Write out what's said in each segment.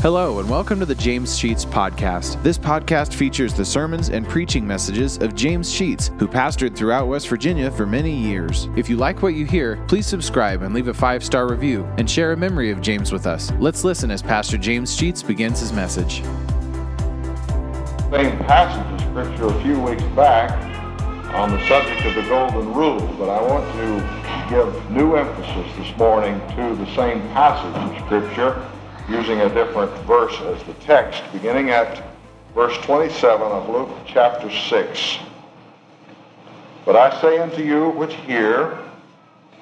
Hello, and welcome to the James Sheets Podcast. This podcast features the sermons and preaching messages of James Sheets, who pastored throughout West Virginia for many years. If you like what you hear, please subscribe and leave a five star review and share a memory of James with us. Let's listen as Pastor James Sheets begins his message. Same passage of Scripture a few weeks back on the subject of the Golden Rule, but I want to give new emphasis this morning to the same passage of Scripture using a different verse as the text, beginning at verse 27 of Luke chapter 6. But I say unto you which hear,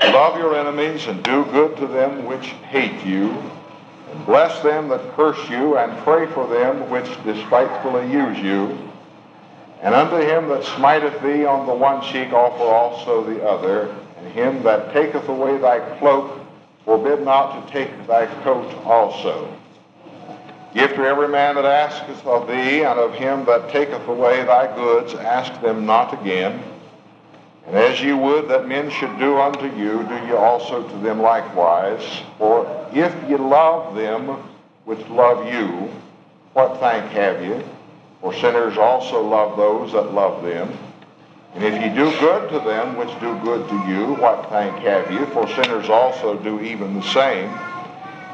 love your enemies and do good to them which hate you, and bless them that curse you, and pray for them which despitefully use you. And unto him that smiteth thee on the one cheek offer also the other, and him that taketh away thy cloak forbid not to take thy coat also. Give to every man that asketh of thee, and of him that taketh away thy goods, ask them not again. And as ye would that men should do unto you, do ye also to them likewise. For if ye love them which love you, what thank have ye? For sinners also love those that love them. And if ye do good to them which do good to you, what thank have you? For sinners also do even the same.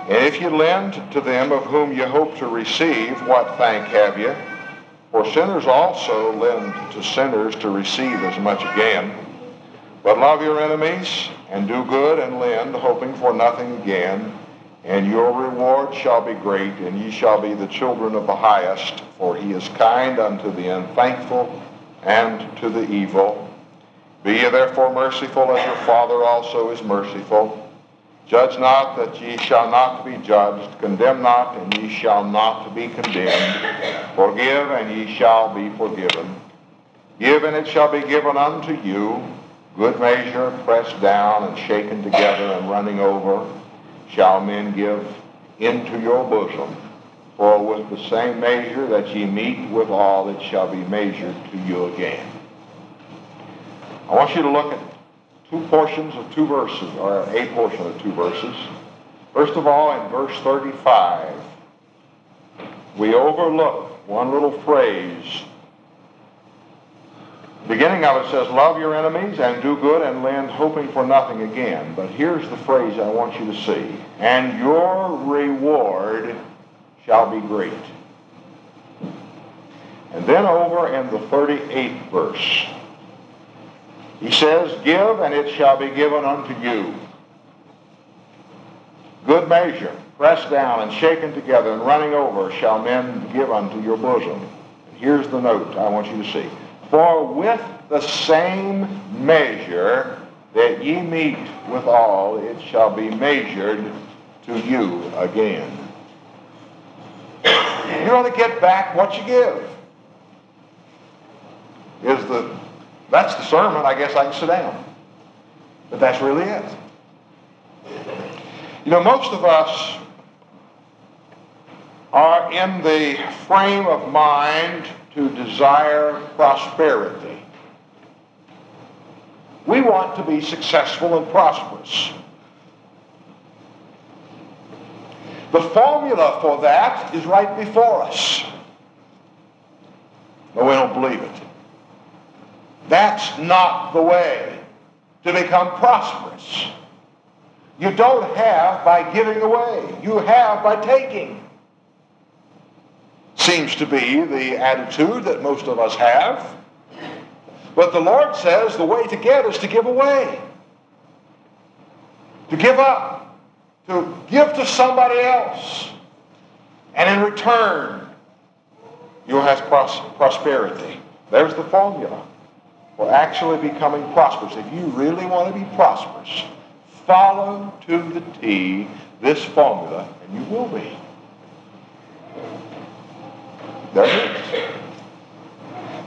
And if ye lend to them of whom ye hope to receive, what thank have ye? For sinners also lend to sinners to receive as much again. But love your enemies, and do good, and lend, hoping for nothing again. And your reward shall be great, and ye shall be the children of the highest, for he is kind unto the unthankful and to the evil. Be ye therefore merciful as your Father also is merciful. Judge not that ye shall not be judged. Condemn not, and ye shall not be condemned. Forgive, and ye shall be forgiven. Give, and it shall be given unto you. Good measure, pressed down and shaken together and running over, shall men give into your bosom. For with the same measure that ye meet withal, it shall be measured to you again. I want you to look at two portions of two verses, or a portion of two verses. First of all, in verse 35, we overlook one little phrase. Beginning of it says, Love your enemies and do good and lend, hoping for nothing again. But here's the phrase I want you to see. And your reward shall be great. And then over in the 38th verse, he says, Give, and it shall be given unto you. Good measure, pressed down and shaken together and running over, shall men give unto your bosom. And here's the note I want you to see. For with the same measure that ye meet withal, it shall be measured to you again. You ought to get back what you give. Is the that's the sermon. I guess I can sit down. But that's really it. You know, most of us are in the frame of mind to desire prosperity. We want to be successful and prosperous. The formula for that is right before us. But we don't believe it. That's not the way to become prosperous. You don't have by giving away. You have by taking. Seems to be the attitude that most of us have. But the Lord says the way to get is to give away. To give up. To give to somebody else. And in return, you'll have pros- prosperity. There's the formula for actually becoming prosperous. If you really want to be prosperous, follow to the T this formula, and you will be. There it is.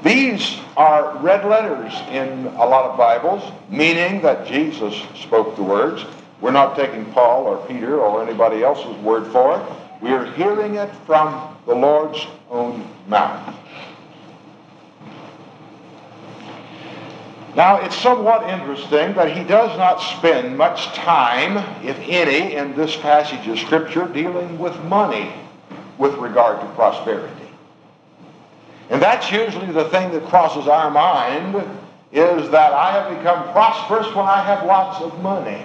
These are red letters in a lot of Bibles, meaning that Jesus spoke the words. We're not taking Paul or Peter or anybody else's word for it. We're hearing it from the Lord's own mouth. Now, it's somewhat interesting that he does not spend much time, if any, in this passage of Scripture dealing with money. with regard to prosperity. And that's usually the thing that crosses our mind is that I have become prosperous when I have lots of money.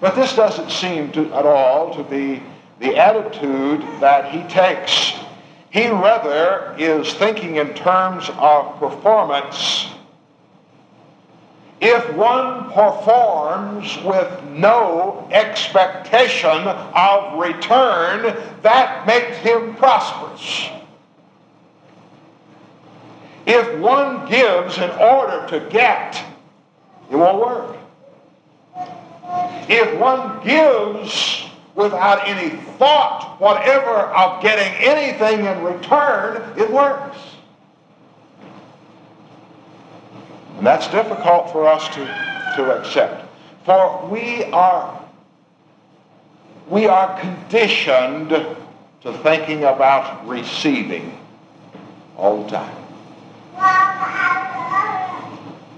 But this doesn't seem to, at all to be the attitude that he takes. He rather is thinking in terms of performance. If one performs with no expectation of return, that makes him prosperous. If one gives in order to get, it won't work. If one gives without any thought whatever of getting anything in return, it works. And that's difficult for us to, to accept. For we are, we are conditioned to thinking about receiving all the time.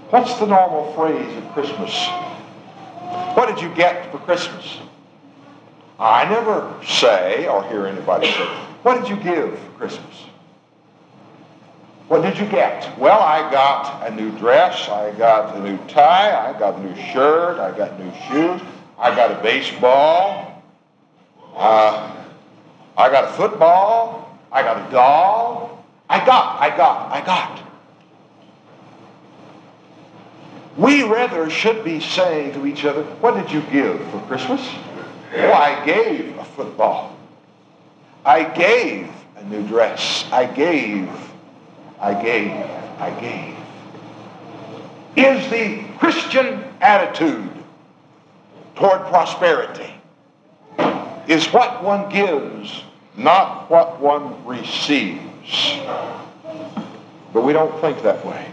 What's the normal phrase at Christmas? What did you get for Christmas? I never say or hear anybody say, What did you give for Christmas? What did you get? Well, I got a new dress, I got a new tie, I got a new shirt, I got new shoes, I got a baseball, uh, I got a football, I got a doll. I got, I got, I got. We rather should be saying to each other, What did you give for Christmas? Oh, I gave a football. I gave a new dress. I gave, I gave, I gave. Is the Christian attitude toward prosperity is what one gives, not what one receives. But we don't think that way.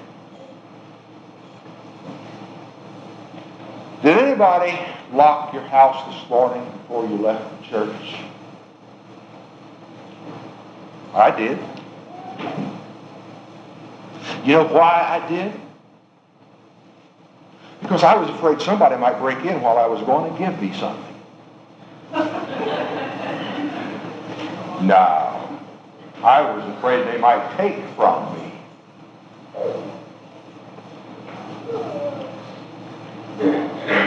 Did anybody lock your house this morning before you left the church? I did. You know why I did? Because I was afraid somebody might break in while I was going to give me something. no. I was afraid they might take from me.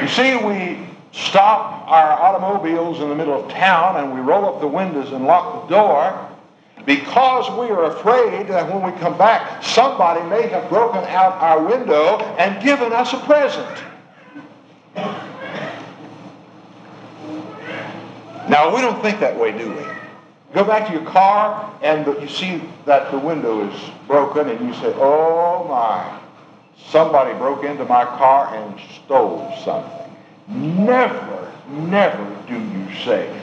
You see, we stop our automobiles in the middle of town and we roll up the windows and lock the door because we are afraid that when we come back, somebody may have broken out our window and given us a present. Now, we don't think that way, do we? Go back to your car and you see that the window is broken and you say, oh my, somebody broke into my car and stole something. Never, never do you say,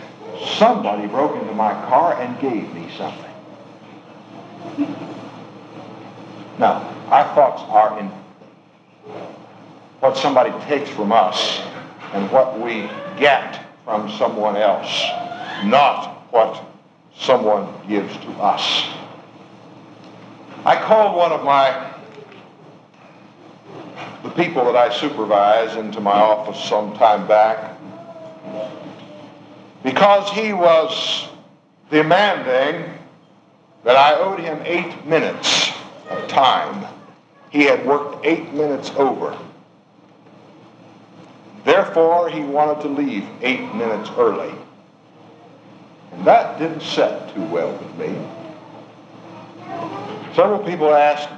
somebody broke into my car and gave me something. Now, our thoughts are in what somebody takes from us and what we get from someone else, not what someone gives to us. I called one of my the people that I supervise into my office some time back because he was demanding that I owed him eight minutes of time. He had worked eight minutes over. Therefore, he wanted to leave eight minutes early. And that didn't set too well with me. Several people asked,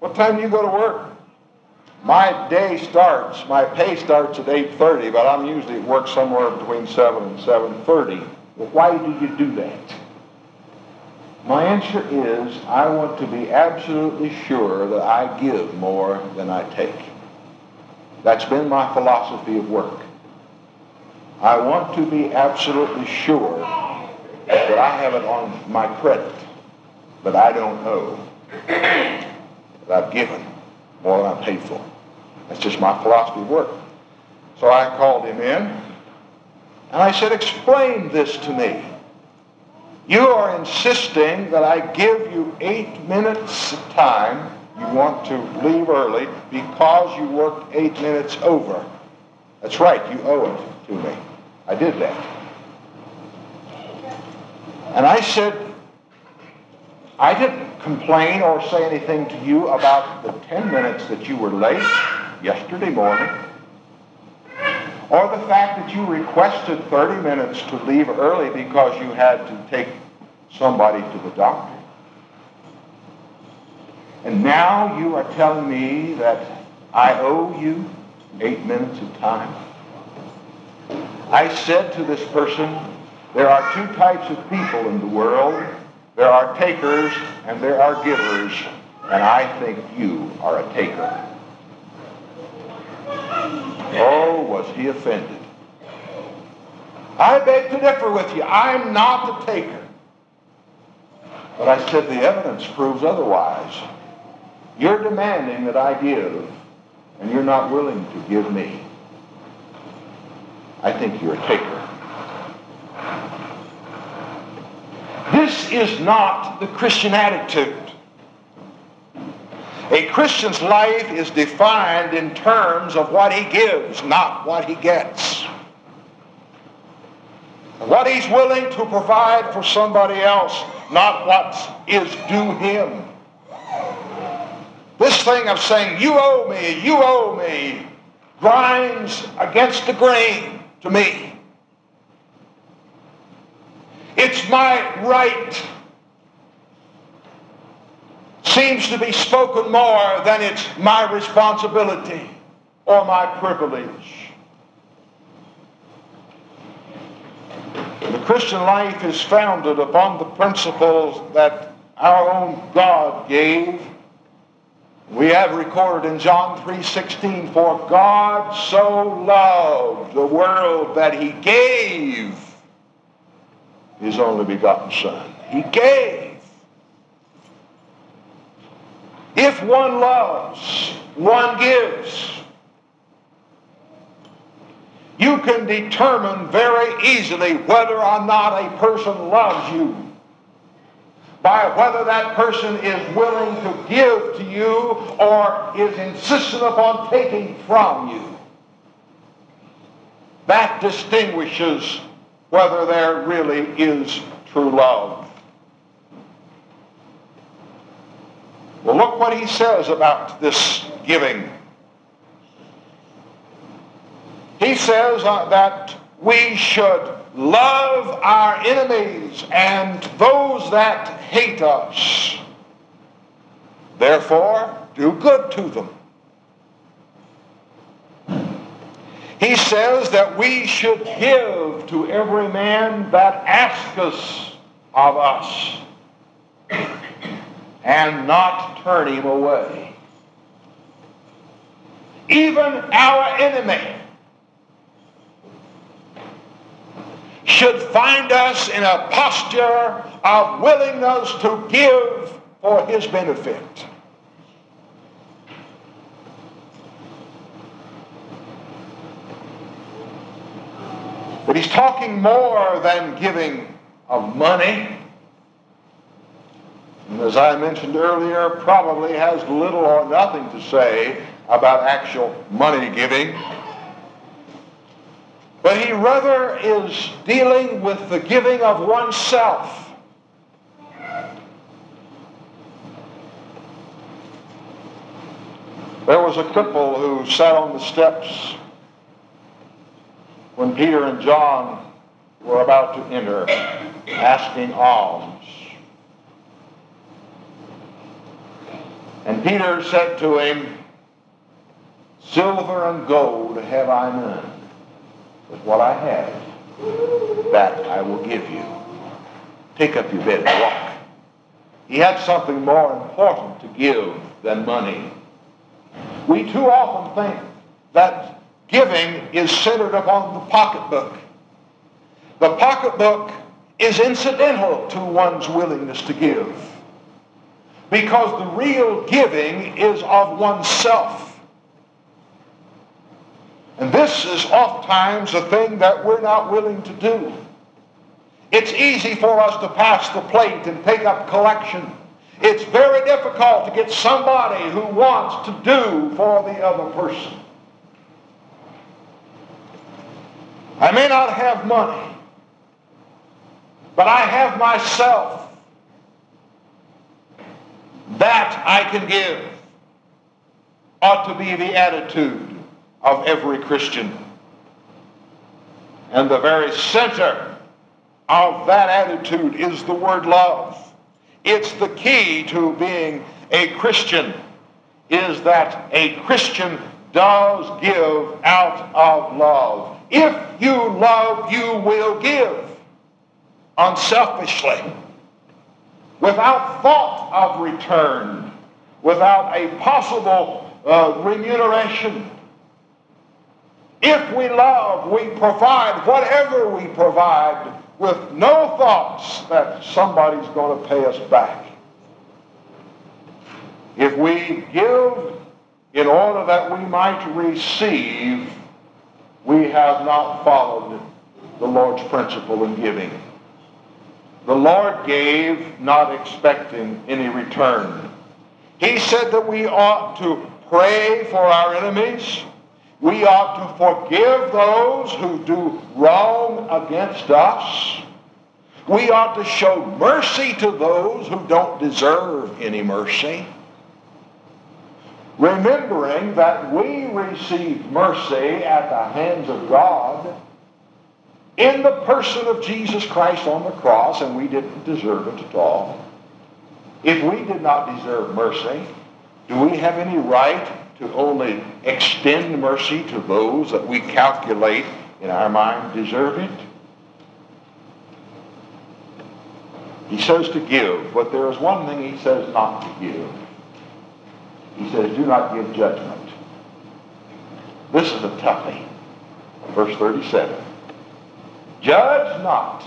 what time do you go to work? My day starts, my pay starts at 8.30, but I'm usually at work somewhere between 7 and 7.30. Well, why do you do that? My answer is I want to be absolutely sure that I give more than I take. That's been my philosophy of work. I want to be absolutely sure that I have it on my credit, but I don't owe, that I've given more than I paid for. That's just my philosophy of work. So I called him in and I said, explain this to me. You are insisting that I give you eight minutes of time. You want to leave early because you worked eight minutes over. That's right, you owe it to me. I did that. And I said, I didn't complain or say anything to you about the 10 minutes that you were late yesterday morning, or the fact that you requested 30 minutes to leave early because you had to take somebody to the doctor. And now you are telling me that I owe you eight minutes of time. I said to this person, there are two types of people in the world. There are takers and there are givers, and I think you are a taker. Oh, was he offended. I beg to differ with you. I'm not a taker. But I said the evidence proves otherwise. You're demanding that I give, and you're not willing to give me. I think you're a taker. This is not the Christian attitude. A Christian's life is defined in terms of what he gives, not what he gets. What he's willing to provide for somebody else, not what is due him. This thing of saying, you owe me, you owe me, grinds against the grain to me. It's my right. Seems to be spoken more than it's my responsibility or my privilege. The Christian life is founded upon the principles that our own God gave. We have recorded in John 3:16, for God so loved the world that he gave his only begotten Son. He gave. If one loves, one gives. You can determine very easily whether or not a person loves you by whether that person is willing to give to you or is insistent upon taking from you. That distinguishes whether there really is true love. Well, look what he says about this giving. He says uh, that we should love our enemies and those that hate us. Therefore, do good to them. He says that we should give to every man that asketh of us and not turn him away. Even our enemy should find us in a posture of willingness to give for his benefit. But he's talking more than giving of money. And as I mentioned earlier, probably has little or nothing to say about actual money giving. But he rather is dealing with the giving of oneself. There was a cripple who sat on the steps when Peter and John were about to enter, asking alms. And Peter said to him, Silver and gold have I none, but what I have, that I will give you. Take up your bed and walk. He had something more important to give than money. We too often think that giving is centered upon the pocketbook. The pocketbook is incidental to one's willingness to give because the real giving is of oneself. And this is oftentimes a thing that we're not willing to do. It's easy for us to pass the plate and take up collection. It's very difficult to get somebody who wants to do for the other person. I may not have money, but I have myself. That I can give ought to be the attitude of every Christian. And the very center of that attitude is the word love. It's the key to being a Christian is that a Christian does give out of love. If you love, you will give unselfishly, without thought of return, without a possible uh, remuneration. If we love, we provide whatever we provide with no thoughts that somebody's going to pay us back. If we give in order that we might receive, we have not followed the Lord's principle in giving. The Lord gave not expecting any return. He said that we ought to pray for our enemies. We ought to forgive those who do wrong against us. We ought to show mercy to those who don't deserve any mercy remembering that we received mercy at the hands of God in the person of Jesus Christ on the cross, and we didn't deserve it at all. If we did not deserve mercy, do we have any right to only extend mercy to those that we calculate in our mind deserve it? He says to give, but there is one thing he says not to give. He says, do not give judgment. This is a toughie. Verse 37. Judge not.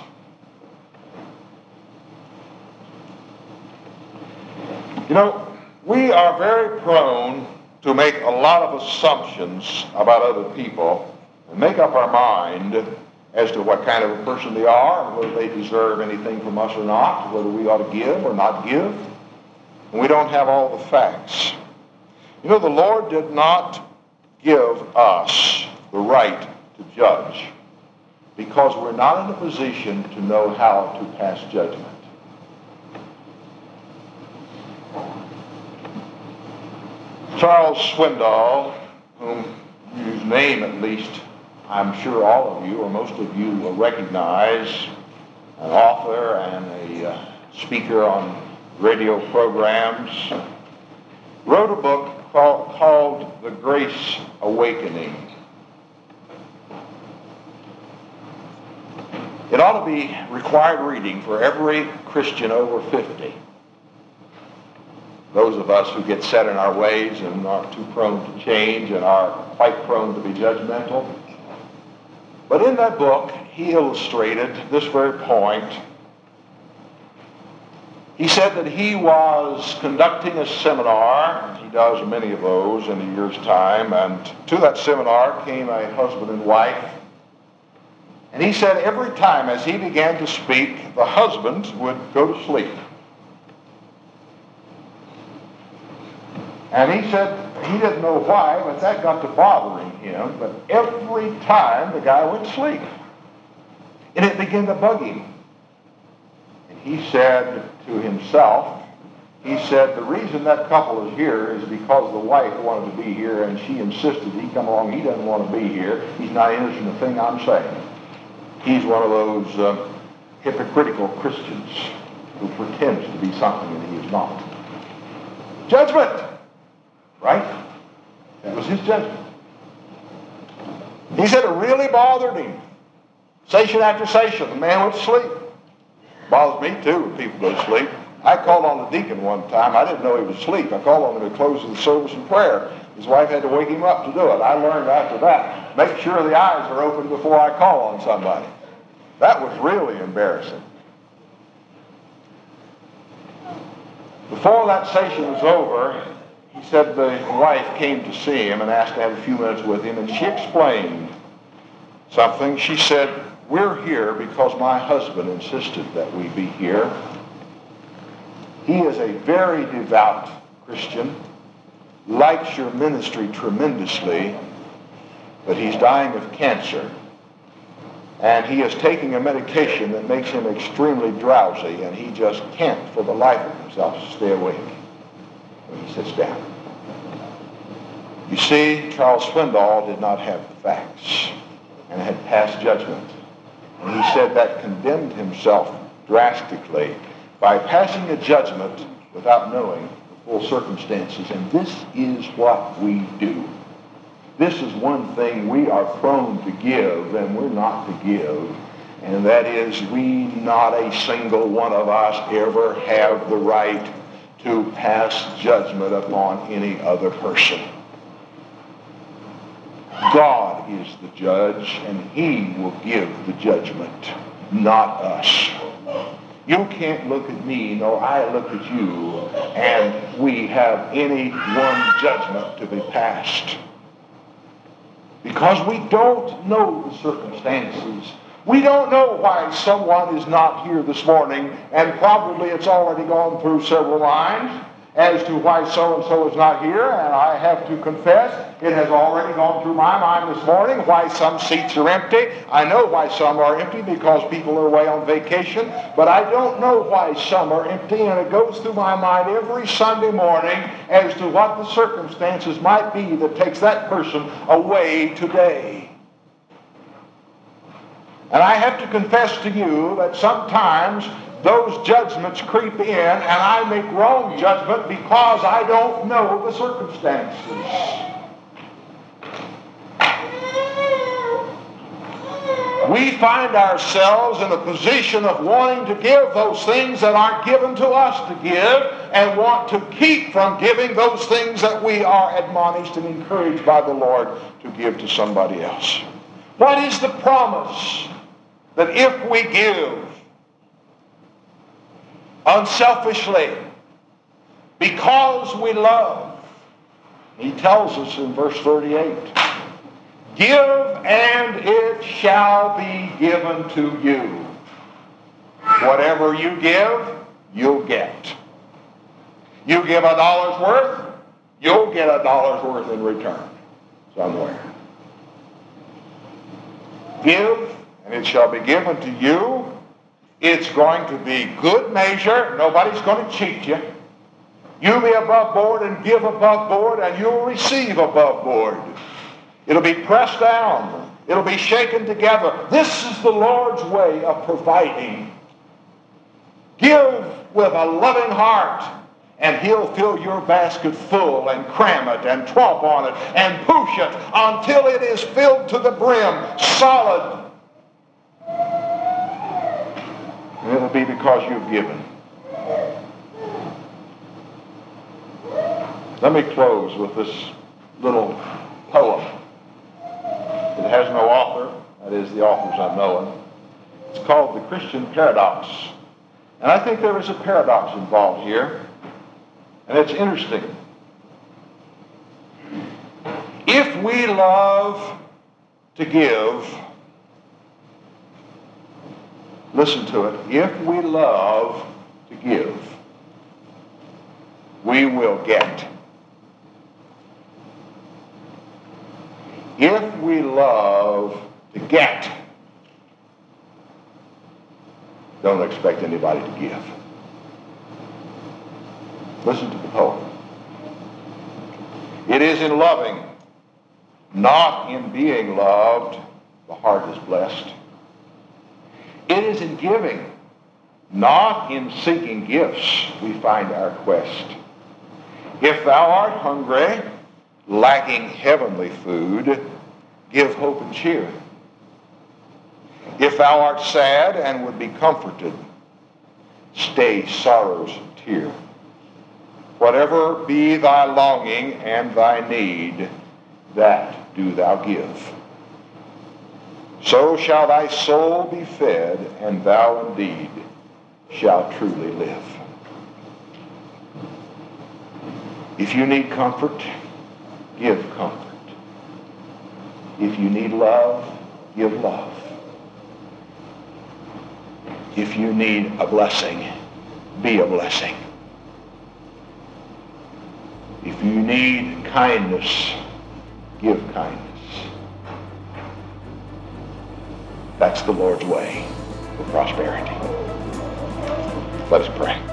You know, we are very prone to make a lot of assumptions about other people and make up our mind as to what kind of a person they are, whether they deserve anything from us or not, whether we ought to give or not give. And we don't have all the facts. You know, the Lord did not give us the right to judge because we're not in a position to know how to pass judgment. Charles Swindoll, whom whose name at least I'm sure all of you or most of you will recognize, an author and a uh, speaker on radio programs, wrote a book called, The Grace Awakening. It ought to be required reading for every Christian over 50. Those of us who get set in our ways and are too prone to change and are quite prone to be judgmental. But in that book, he illustrated this very point he said that he was conducting a seminar. And he does many of those in a year's time. And to that seminar came a husband and wife. And he said every time as he began to speak, the husband would go to sleep. And he said he didn't know why, but that got to bothering him. But every time the guy went to sleep. And it began to bug him he said to himself, he said, the reason that couple is here is because the wife wanted to be here and she insisted he come along. He doesn't want to be here. He's not interested in the thing I'm saying. He's one of those uh, hypocritical Christians who pretends to be something that he is not. Judgment, right? That was his judgment. He said it really bothered him. Station after station, the man to sleep. Bothers me too when people go to sleep. I called on the deacon one time. I didn't know he was asleep. I called on him to close the service in prayer. His wife had to wake him up to do it. I learned after that, make sure the eyes are open before I call on somebody. That was really embarrassing. Before that session was over, he said the wife came to see him and asked to have a few minutes with him, and she explained something. She said, we're here because my husband insisted that we be here. He is a very devout Christian, likes your ministry tremendously, but he's dying of cancer. and he is taking a medication that makes him extremely drowsy, and he just can't, for the life of himself, stay awake when he sits down. You see, Charles Swindoll did not have the facts and had passed judgment. And he said that condemned himself drastically by passing a judgment without knowing the full circumstances. And this is what we do. This is one thing we are prone to give and we're not to give. And that is we, not a single one of us, ever have the right to pass judgment upon any other person. God is the judge and he will give the judgment, not us. You can't look at me nor I look at you and we have any one judgment to be passed because we don't know the circumstances. We don't know why someone is not here this morning, and probably it's already gone through several lines as to why so-and-so is not here, and I have to confess, it has already gone through my mind this morning why some seats are empty. I know why some are empty because people are away on vacation, but I don't know why some are empty, and it goes through my mind every Sunday morning as to what the circumstances might be that takes that person away today. And I have to confess to you that sometimes those judgments creep in and I make wrong judgment because I don't know the circumstances. We find ourselves in a position of wanting to give those things that aren't given to us to give and want to keep from giving those things that we are admonished and encouraged by the Lord to give to somebody else. What is the promise that if we give unselfishly because we love. He tells us in verse 38 Give and it shall be given to you. Whatever you give, you'll get. You give a dollar's worth, you'll get a dollar's worth in return somewhere. Give and it shall be given to you it's going to be good measure. Nobody's going to cheat you. You be above board and give above board, and you'll receive above board. It'll be pressed down. It'll be shaken together. This is the Lord's way of providing. Give with a loving heart, and He'll fill your basket full and cram it and tromp on it and push it until it is filled to the brim, solid And it'll be because you've given. Let me close with this little poem. It has no author. That is the author's unknown. It's called The Christian Paradox. And I think there is a paradox involved here. And it's interesting. If we love to give, Listen to it. If we love to give, we will get. If we love to get, don't expect anybody to give. Listen to the poem. It is in loving, not in being loved, the heart is blessed. It is in giving, not in seeking gifts, we find our quest. If thou art hungry, lacking heavenly food, give hope and cheer. If thou art sad and would be comforted, stay sorrow's tear. Whatever be thy longing and thy need, that do thou give. So shall thy soul be fed, and thou indeed shalt truly live. If you need comfort, give comfort. If you need love, give love. If you need a blessing, be a blessing. If you need kindness, give kindness. That's the Lord's way for prosperity. Let us pray.